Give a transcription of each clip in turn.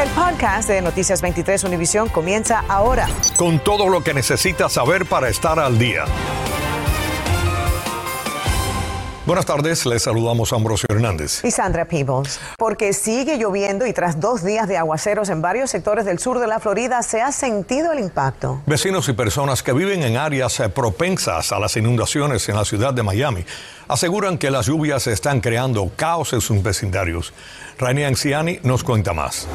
El podcast de Noticias 23 Univisión comienza ahora. Con todo lo que necesitas saber para estar al día. Buenas tardes, les saludamos a Ambrosio Hernández. Y Sandra Peebles. Porque sigue lloviendo y tras dos días de aguaceros en varios sectores del sur de la Florida se ha sentido el impacto. Vecinos y personas que viven en áreas eh, propensas a las inundaciones en la ciudad de Miami aseguran que las lluvias están creando caos en sus vecindarios. Rainy Anciani nos cuenta más.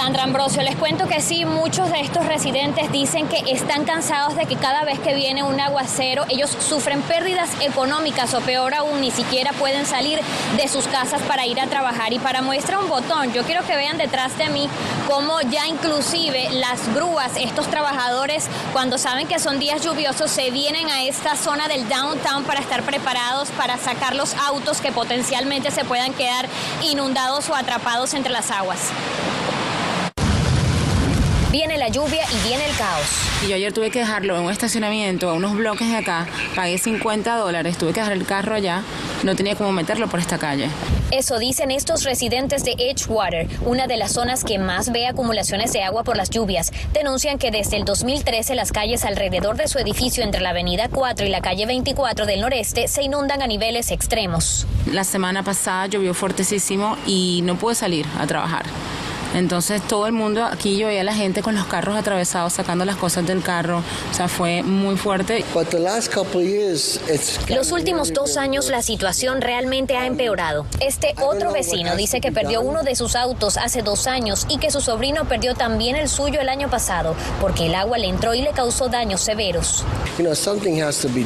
Sandra Ambrosio, les cuento que sí, muchos de estos residentes dicen que están cansados de que cada vez que viene un aguacero ellos sufren pérdidas económicas o peor aún, ni siquiera pueden salir de sus casas para ir a trabajar. Y para muestra un botón, yo quiero que vean detrás de mí cómo ya inclusive las grúas, estos trabajadores, cuando saben que son días lluviosos, se vienen a esta zona del downtown para estar preparados para sacar los autos que potencialmente se puedan quedar inundados o atrapados entre las aguas. Lluvia y viene el caos. Y yo ayer tuve que dejarlo en un estacionamiento, a unos bloques de acá, pagué 50 dólares, tuve que dejar el carro allá, no tenía cómo meterlo por esta calle. Eso dicen estos residentes de Edgewater, una de las zonas que más ve acumulaciones de agua por las lluvias. Denuncian que desde el 2013 las calles alrededor de su edificio entre la avenida 4 y la calle 24 del noreste se inundan a niveles extremos. La semana pasada llovió fuertísimo y no pude salir a trabajar. Entonces todo el mundo, aquí yo veía a la gente con los carros atravesados sacando las cosas del carro, o sea, fue muy fuerte. Los últimos dos años la situación realmente ha empeorado. Este otro vecino dice que perdió uno de sus autos hace dos años y que su sobrino perdió también el suyo el año pasado porque el agua le entró y le causó daños severos.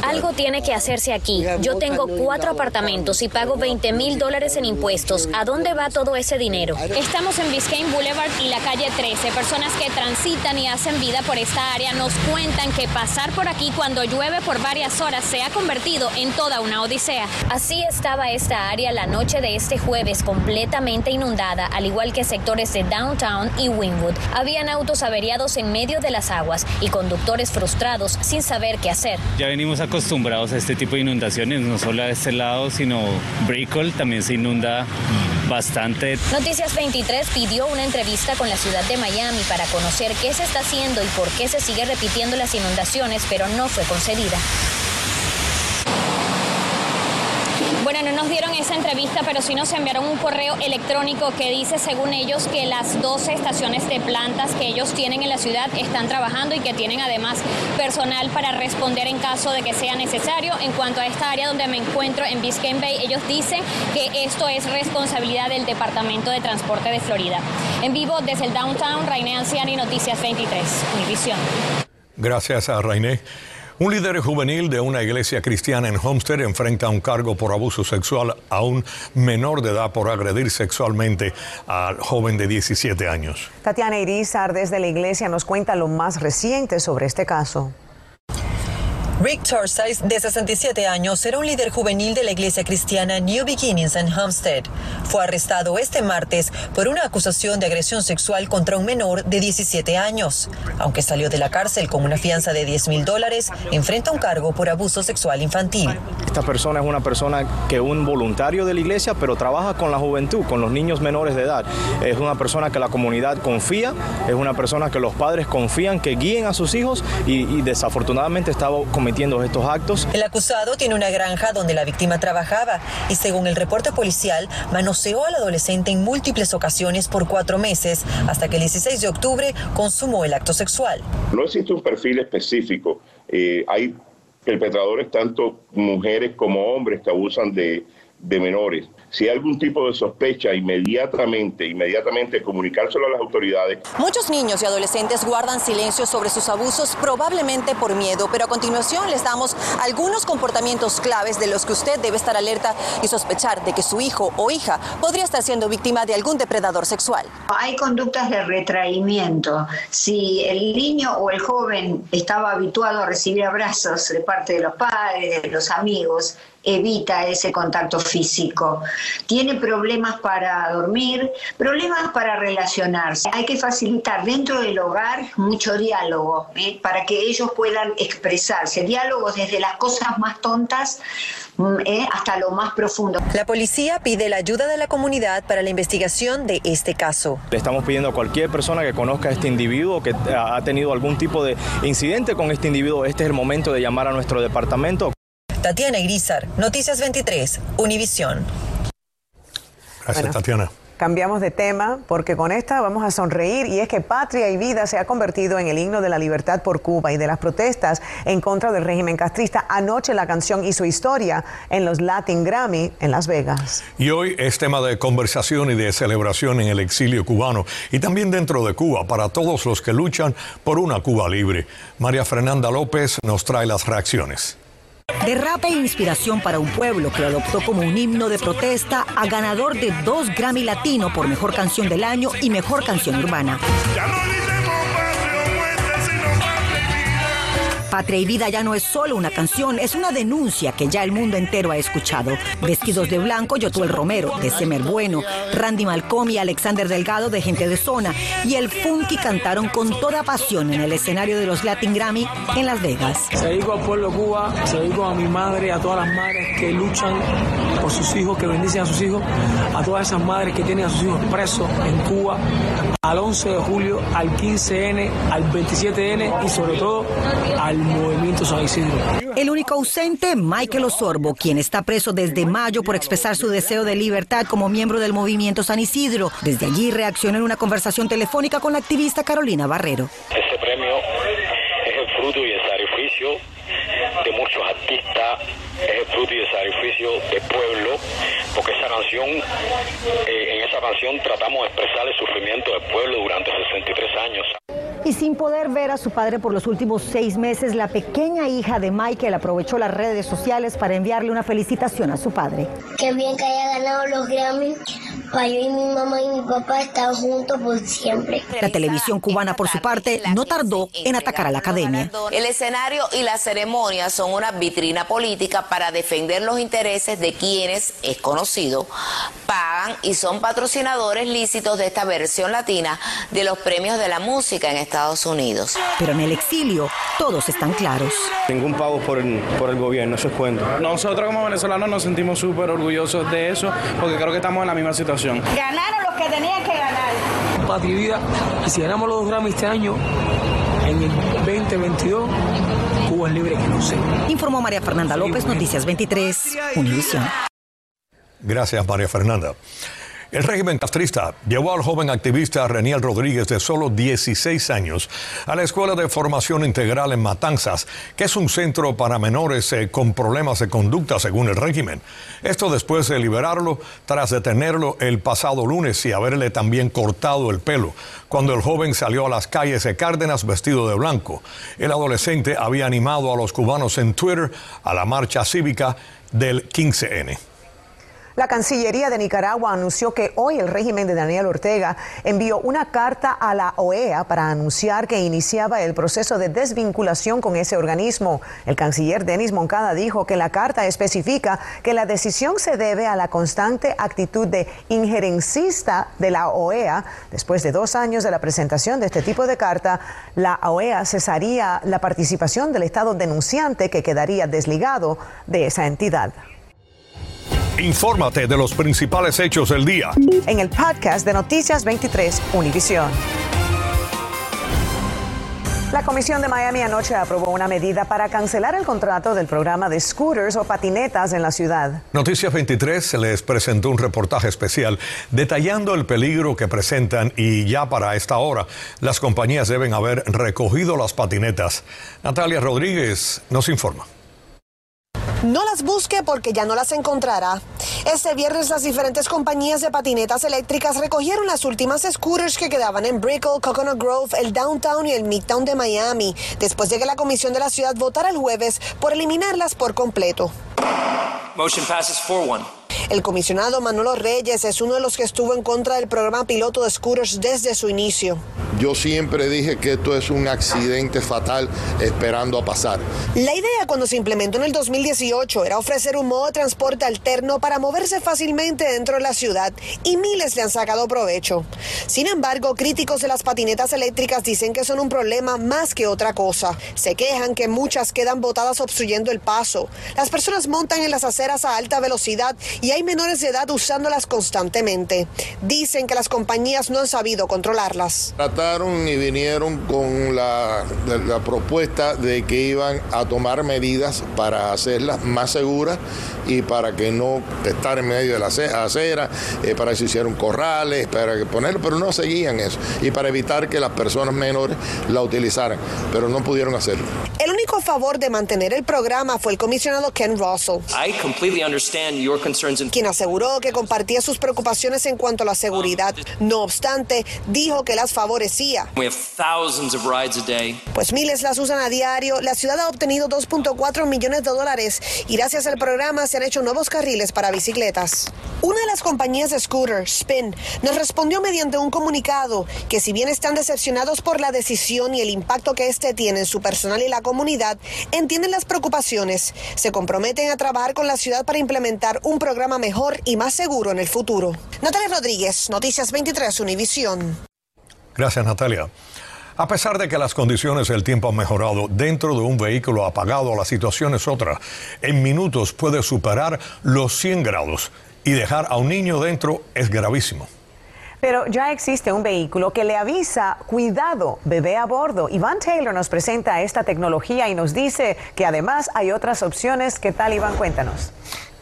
Algo tiene que hacerse aquí. Yo tengo cuatro apartamentos y pago 20 mil dólares en impuestos. ¿A dónde va todo ese dinero? Estamos en Biscayne Boulevard y la calle 13. Personas que transitan y hacen vida por esta área nos cuentan que pasar por aquí cuando llueve por varias horas se ha convertido en toda una odisea. Así estaba esta área la noche de este jueves completamente inundada, al igual que sectores de Downtown y Wynwood. Habían autos averiados en medio de las aguas y conductores frustrados sin saber qué hacer. Ya venimos acostumbrados a este tipo de inundaciones, no solo a este lado, sino Brickell también se inunda bastante. Noticias 23 pidió una entrevista con la ciudad de Miami para conocer qué se está haciendo y por qué se sigue repitiendo las inundaciones, pero no fue concedida. Bueno, no nos dieron esa entrevista, pero sí nos enviaron un correo electrónico que dice, según ellos, que las 12 estaciones de plantas que ellos tienen en la ciudad están trabajando y que tienen además personal para responder en caso de que sea necesario. En cuanto a esta área donde me encuentro en Biscayne Bay, ellos dicen que esto es responsabilidad del Departamento de Transporte de Florida. En vivo desde el Downtown, Rainé Anciani, Noticias 23, Univisión. Gracias a Rainé. Un líder juvenil de una iglesia cristiana en Homestead enfrenta un cargo por abuso sexual a un menor de edad por agredir sexualmente al joven de 17 años. Tatiana Irizar desde la iglesia nos cuenta lo más reciente sobre este caso. Rick Torsize, de 67 años, era un líder juvenil de la iglesia cristiana New Beginnings en Homestead. Fue arrestado este martes por una acusación de agresión sexual contra un menor de 17 años. Aunque salió de la cárcel con una fianza de 10 mil dólares, enfrenta un cargo por abuso sexual infantil. Esta persona es una persona que un voluntario de la iglesia, pero trabaja con la juventud, con los niños menores de edad. Es una persona que la comunidad confía, es una persona que los padres confían que guíen a sus hijos y, y desafortunadamente estaba cometiendo estos actos. El acusado tiene una granja donde la víctima trabajaba y según el reporte policial, manoseó al adolescente en múltiples ocasiones por cuatro meses hasta que el 16 de octubre consumó el acto sexual. No existe un perfil específico. Eh, hay perpetradores, tanto mujeres como hombres, que abusan de, de menores. Si hay algún tipo de sospecha, inmediatamente, inmediatamente comunicárselo a las autoridades. Muchos niños y adolescentes guardan silencio sobre sus abusos, probablemente por miedo, pero a continuación les damos algunos comportamientos claves de los que usted debe estar alerta y sospechar de que su hijo o hija podría estar siendo víctima de algún depredador sexual. Hay conductas de retraimiento. Si el niño o el joven estaba habituado a recibir abrazos de parte de los padres, de los amigos, evita ese contacto físico. Tiene problemas para dormir, problemas para relacionarse. Hay que facilitar dentro del hogar mucho diálogo ¿eh? para que ellos puedan expresarse. Diálogos desde las cosas más tontas mm, ¿eh? hasta lo más profundo. La policía pide la ayuda de la comunidad para la investigación de este caso. Le estamos pidiendo a cualquier persona que conozca a este individuo, que ha tenido algún tipo de incidente con este individuo, este es el momento de llamar a nuestro departamento. Tatiana Grisar, Noticias 23, Univisión. Gracias, Tatiana. Cambiamos de tema porque con esta vamos a sonreír y es que Patria y Vida se ha convertido en el himno de la libertad por Cuba y de las protestas en contra del régimen castrista. Anoche la canción y su historia en los Latin Grammy en Las Vegas. Y hoy es tema de conversación y de celebración en el exilio cubano y también dentro de Cuba para todos los que luchan por una Cuba libre. María Fernanda López nos trae las reacciones. Derrape e inspiración para un pueblo que lo adoptó como un himno de protesta a ganador de dos Grammy Latino por Mejor Canción del Año y Mejor Canción Urbana. Patria y Vida ya no es solo una canción, es una denuncia que ya el mundo entero ha escuchado. Vestidos de blanco, Yotuel Romero, de Semer Bueno, Randy Malcolm y Alexander Delgado, de Gente de Zona, y el Funky cantaron con toda pasión en el escenario de los Latin Grammy en Las Vegas. Se dedico al pueblo Cuba, se dedico a mi madre, a todas las madres que luchan por sus hijos, que bendicen a sus hijos, a todas esas madres que tienen a sus hijos presos en Cuba, al 11 de julio, al 15N, al 27N y sobre todo al movimiento San Isidro. El único ausente, Michael Osorbo, quien está preso desde mayo por expresar su deseo de libertad como miembro del movimiento San Isidro. Desde allí reaccionó en una conversación telefónica con la activista Carolina Barrero. Este premio es el fruto y el sacrificio de muchos artistas, es el fruto y el sacrificio del pueblo, porque esa canción, eh, en esa canción tratamos de expresar el sufrimiento del pueblo durante 63 años. Y sin poder ver a su padre por los últimos seis meses, la pequeña hija de Michael aprovechó las redes sociales para enviarle una felicitación a su padre. Qué bien que haya ganado los Grammy. Para yo y mi mamá y mi papá están juntos por siempre. La televisión cubana, por su parte, no tardó en atacar a la academia. El escenario y la ceremonia son una vitrina política para defender los intereses de quienes, es conocido, y son patrocinadores lícitos de esta versión latina de los premios de la música en Estados Unidos. Pero en el exilio todos están claros. Ningún pago por el, por el gobierno, eso es cuento. Nosotros como venezolanos nos sentimos súper orgullosos de eso porque creo que estamos en la misma situación. Ganaron los que tenían que ganar. Patria y vida, y si ganamos los dos Grammy este año, en el 2022, Cuba es libre que no sé. Informó María Fernanda López, Noticias 23, Univisión. Gracias, María Fernanda. El régimen castrista llevó al joven activista Reniel Rodríguez de solo 16 años a la Escuela de Formación Integral en Matanzas, que es un centro para menores eh, con problemas de conducta según el régimen. Esto después de liberarlo tras detenerlo el pasado lunes y haberle también cortado el pelo, cuando el joven salió a las calles de Cárdenas vestido de blanco. El adolescente había animado a los cubanos en Twitter a la marcha cívica del 15N. La Cancillería de Nicaragua anunció que hoy el régimen de Daniel Ortega envió una carta a la OEA para anunciar que iniciaba el proceso de desvinculación con ese organismo. El canciller Denis Moncada dijo que la carta especifica que la decisión se debe a la constante actitud de injerencista de la OEA. Después de dos años de la presentación de este tipo de carta, la OEA cesaría la participación del Estado denunciante que quedaría desligado de esa entidad. Infórmate de los principales hechos del día. En el podcast de Noticias 23, Univisión. La Comisión de Miami anoche aprobó una medida para cancelar el contrato del programa de scooters o patinetas en la ciudad. Noticias 23 les presentó un reportaje especial detallando el peligro que presentan y ya para esta hora las compañías deben haber recogido las patinetas. Natalia Rodríguez nos informa. No las busque porque ya no las encontrará. Este viernes las diferentes compañías de patinetas eléctricas recogieron las últimas scooters que quedaban en Brickell, Coconut Grove, el Downtown y el Midtown de Miami, después de que la comisión de la ciudad votara el jueves por eliminarlas por completo. Motion passes 4-1. El comisionado Manolo Reyes es uno de los que estuvo en contra del programa piloto de scooters desde su inicio. Yo siempre dije que esto es un accidente fatal esperando a pasar. La idea cuando se implementó en el 2018 era ofrecer un modo de transporte alterno para moverse fácilmente dentro de la ciudad y miles le han sacado provecho. Sin embargo, críticos de las patinetas eléctricas dicen que son un problema más que otra cosa. Se quejan que muchas quedan botadas obstruyendo el paso. Las personas montan en las aceras a alta velocidad y hay menores de edad usándolas constantemente. Dicen que las compañías no han sabido controlarlas. Trataron y vinieron con la, la propuesta de que iban a tomar medidas para hacerlas más seguras y para que no estar en medio de la acera, eh, para que se hicieran corrales, para ponerlo, pero no seguían eso y para evitar que las personas menores la utilizaran, pero no pudieron hacerlo. El único favor de mantener el programa fue el comisionado Ken Russell, quien aseguró que compartía sus preocupaciones en cuanto a la seguridad. No obstante, dijo que las favorecía. Pues miles las usan a diario. La ciudad ha obtenido 2.4 millones de dólares y gracias al programa se han hecho nuevos carriles para bicicletas. Una de las compañías de scooter, Spin, nos respondió mediante un comunicado que si bien están decepcionados por la decisión y el impacto que este tiene en su personal y la comunidad, entienden las preocupaciones, se comprometen a trabajar con la ciudad para implementar un programa mejor y más seguro en el futuro. Natalia Rodríguez, Noticias 23 Univisión. Gracias, Natalia. A pesar de que las condiciones del tiempo han mejorado, dentro de un vehículo apagado la situación es otra. En minutos puede superar los 100 grados y dejar a un niño dentro es gravísimo. Pero ya existe un vehículo que le avisa, cuidado, bebé a bordo. Iván Taylor nos presenta esta tecnología y nos dice que además hay otras opciones. ¿Qué tal, Iván? Cuéntanos.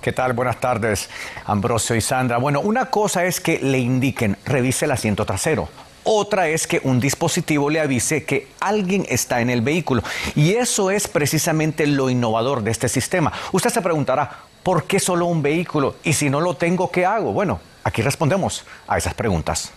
¿Qué tal? Buenas tardes, Ambrosio y Sandra. Bueno, una cosa es que le indiquen, revise el asiento trasero. Otra es que un dispositivo le avise que alguien está en el vehículo. Y eso es precisamente lo innovador de este sistema. Usted se preguntará, ¿por qué solo un vehículo? Y si no lo tengo, ¿qué hago? Bueno, aquí respondemos a esas preguntas.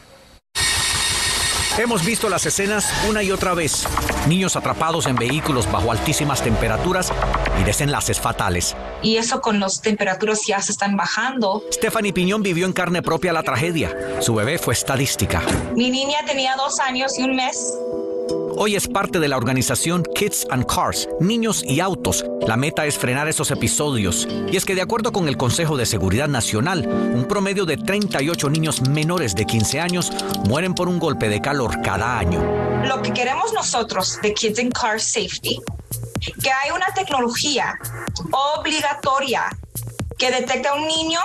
Hemos visto las escenas una y otra vez. Niños atrapados en vehículos bajo altísimas temperaturas y desenlaces fatales. Y eso con las temperaturas ya se están bajando. Stephanie Piñón vivió en carne propia la tragedia. Su bebé fue estadística. Mi niña tenía dos años y un mes. Hoy es parte de la organización Kids and Cars, Niños y Autos. La meta es frenar esos episodios. Y es que de acuerdo con el Consejo de Seguridad Nacional, un promedio de 38 niños menores de 15 años mueren por un golpe de calor cada año. Lo que queremos nosotros de Kids and Cars Safety, que hay una tecnología obligatoria que detecta a un niño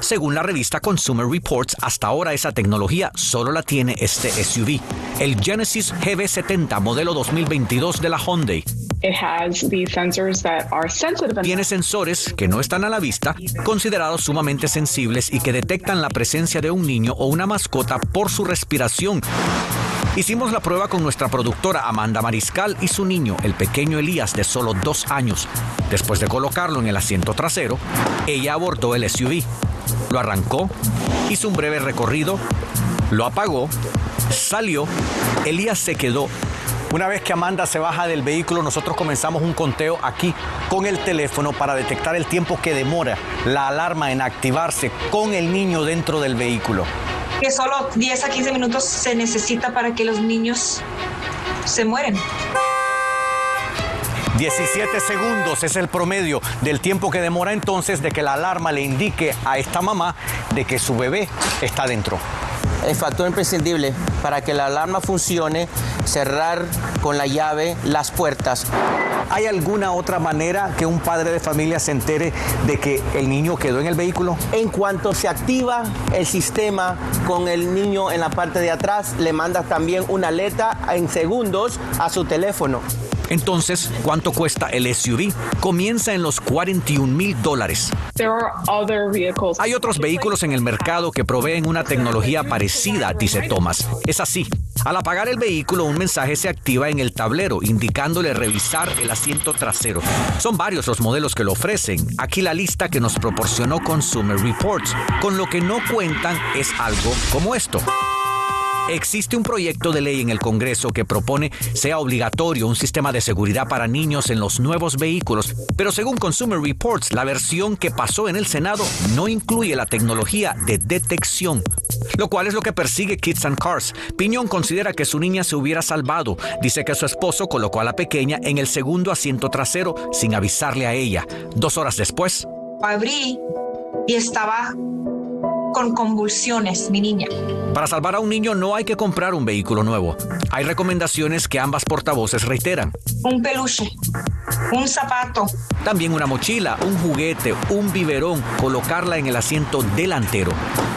según la revista Consumer Reports, hasta ahora esa tecnología solo la tiene este SUV, el Genesis GB70 modelo 2022 de la Hyundai. Tiene sensores que no están a la vista, considerados sumamente sensibles y que detectan la presencia de un niño o una mascota por su respiración. Hicimos la prueba con nuestra productora Amanda Mariscal y su niño, el pequeño Elías de solo dos años. Después de colocarlo en el asiento trasero, ella abordó el SUV. Lo arrancó, hizo un breve recorrido, lo apagó, salió, Elías se quedó. Una vez que Amanda se baja del vehículo, nosotros comenzamos un conteo aquí con el teléfono para detectar el tiempo que demora la alarma en activarse con el niño dentro del vehículo. Que solo 10 a 15 minutos se necesita para que los niños se mueren. 17 segundos es el promedio del tiempo que demora entonces de que la alarma le indique a esta mamá de que su bebé está dentro. El factor imprescindible para que la alarma funcione, cerrar con la llave las puertas. ¿Hay alguna otra manera que un padre de familia se entere de que el niño quedó en el vehículo? En cuanto se activa el sistema con el niño en la parte de atrás, le mandas también una alerta en segundos a su teléfono. Entonces, ¿cuánto cuesta el SUV? Comienza en los 41 mil dólares. Hay otros vehículos en el mercado que proveen una tecnología parecida, dice Thomas. Es así. Al apagar el vehículo, un mensaje se activa en el tablero indicándole revisar el asiento trasero. Son varios los modelos que lo ofrecen. Aquí la lista que nos proporcionó Consumer Reports. Con lo que no cuentan es algo como esto. Existe un proyecto de ley en el Congreso que propone sea obligatorio un sistema de seguridad para niños en los nuevos vehículos, pero según Consumer Reports, la versión que pasó en el Senado no incluye la tecnología de detección, lo cual es lo que persigue Kids and Cars. Piñón considera que su niña se hubiera salvado. Dice que su esposo colocó a la pequeña en el segundo asiento trasero sin avisarle a ella. Dos horas después, Abrí y estaba con convulsiones, mi niña. Para salvar a un niño no hay que comprar un vehículo nuevo. Hay recomendaciones que ambas portavoces reiteran. Un peluche, un zapato. También una mochila, un juguete, un biberón, colocarla en el asiento delantero.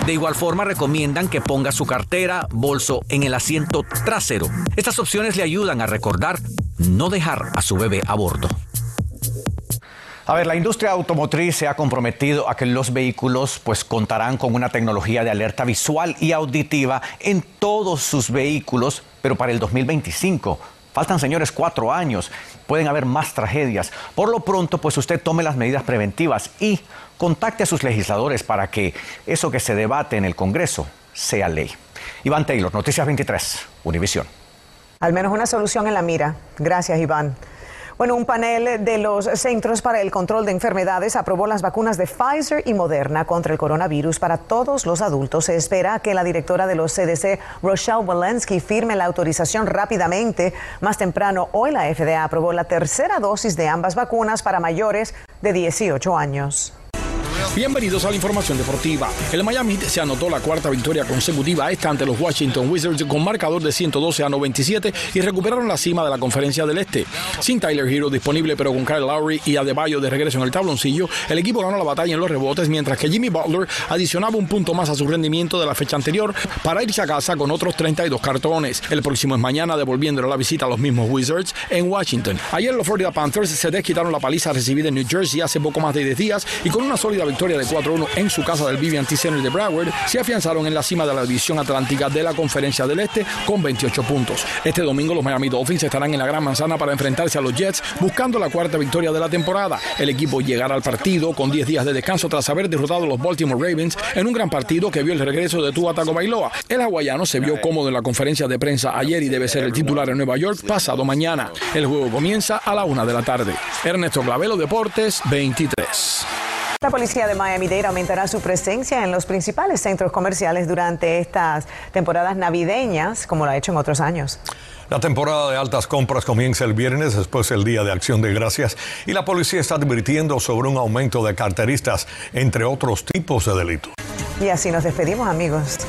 De igual forma recomiendan que ponga su cartera, bolso en el asiento trasero. Estas opciones le ayudan a recordar no dejar a su bebé a bordo. A ver, la industria automotriz se ha comprometido a que los vehículos pues contarán con una tecnología de alerta visual y auditiva en todos sus vehículos, pero para el 2025. Faltan, señores, cuatro años. Pueden haber más tragedias. Por lo pronto, pues usted tome las medidas preventivas y contacte a sus legisladores para que eso que se debate en el Congreso sea ley. Iván Taylor, Noticias 23, Univisión. Al menos una solución en la mira. Gracias, Iván. Bueno, un panel de los Centros para el Control de Enfermedades aprobó las vacunas de Pfizer y Moderna contra el coronavirus para todos los adultos. Se espera que la directora de los CDC, Rochelle Walensky, firme la autorización rápidamente. Más temprano, hoy la FDA aprobó la tercera dosis de ambas vacunas para mayores de 18 años. Bienvenidos a la información deportiva. El Miami se anotó la cuarta victoria consecutiva esta ante los Washington Wizards con marcador de 112 a 97 y recuperaron la cima de la conferencia del Este. Sin Tyler Hero disponible pero con Kyle Lowry y Adebayo de regreso en el tabloncillo, el equipo ganó la batalla en los rebotes mientras que Jimmy Butler adicionaba un punto más a su rendimiento de la fecha anterior para irse a casa con otros 32 cartones. El próximo es mañana devolviéndole la visita a los mismos Wizards en Washington. Ayer los Florida Panthers se desquitaron la paliza recibida en New Jersey hace poco más de 10 días y con una sólida victoria de 4-1 en su casa del Vivian Center de Broward, se afianzaron en la cima de la división atlántica de la Conferencia del Este con 28 puntos. Este domingo los Miami Dolphins estarán en la Gran Manzana para enfrentarse a los Jets buscando la cuarta victoria de la temporada. El equipo llegará al partido con 10 días de descanso tras haber derrotado a los Baltimore Ravens en un gran partido que vio el regreso de Tua Tagovailoa. El hawaiano se vio cómodo en la conferencia de prensa ayer y debe ser el titular en Nueva York pasado mañana. El juego comienza a la una de la tarde. Ernesto Clavelo Deportes 23. La policía de Miami-Dade aumentará su presencia en los principales centros comerciales durante estas temporadas navideñas, como lo ha hecho en otros años. La temporada de altas compras comienza el viernes después del Día de Acción de Gracias y la policía está advirtiendo sobre un aumento de carteristas, entre otros tipos de delitos. Y así nos despedimos, amigos.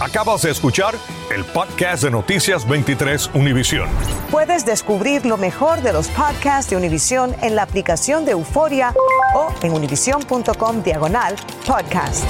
Acabas de escuchar el podcast de Noticias 23 Univisión. Puedes descubrir lo mejor de los podcasts de Univisión en la aplicación de Euforia o en univision.com diagonal podcasts.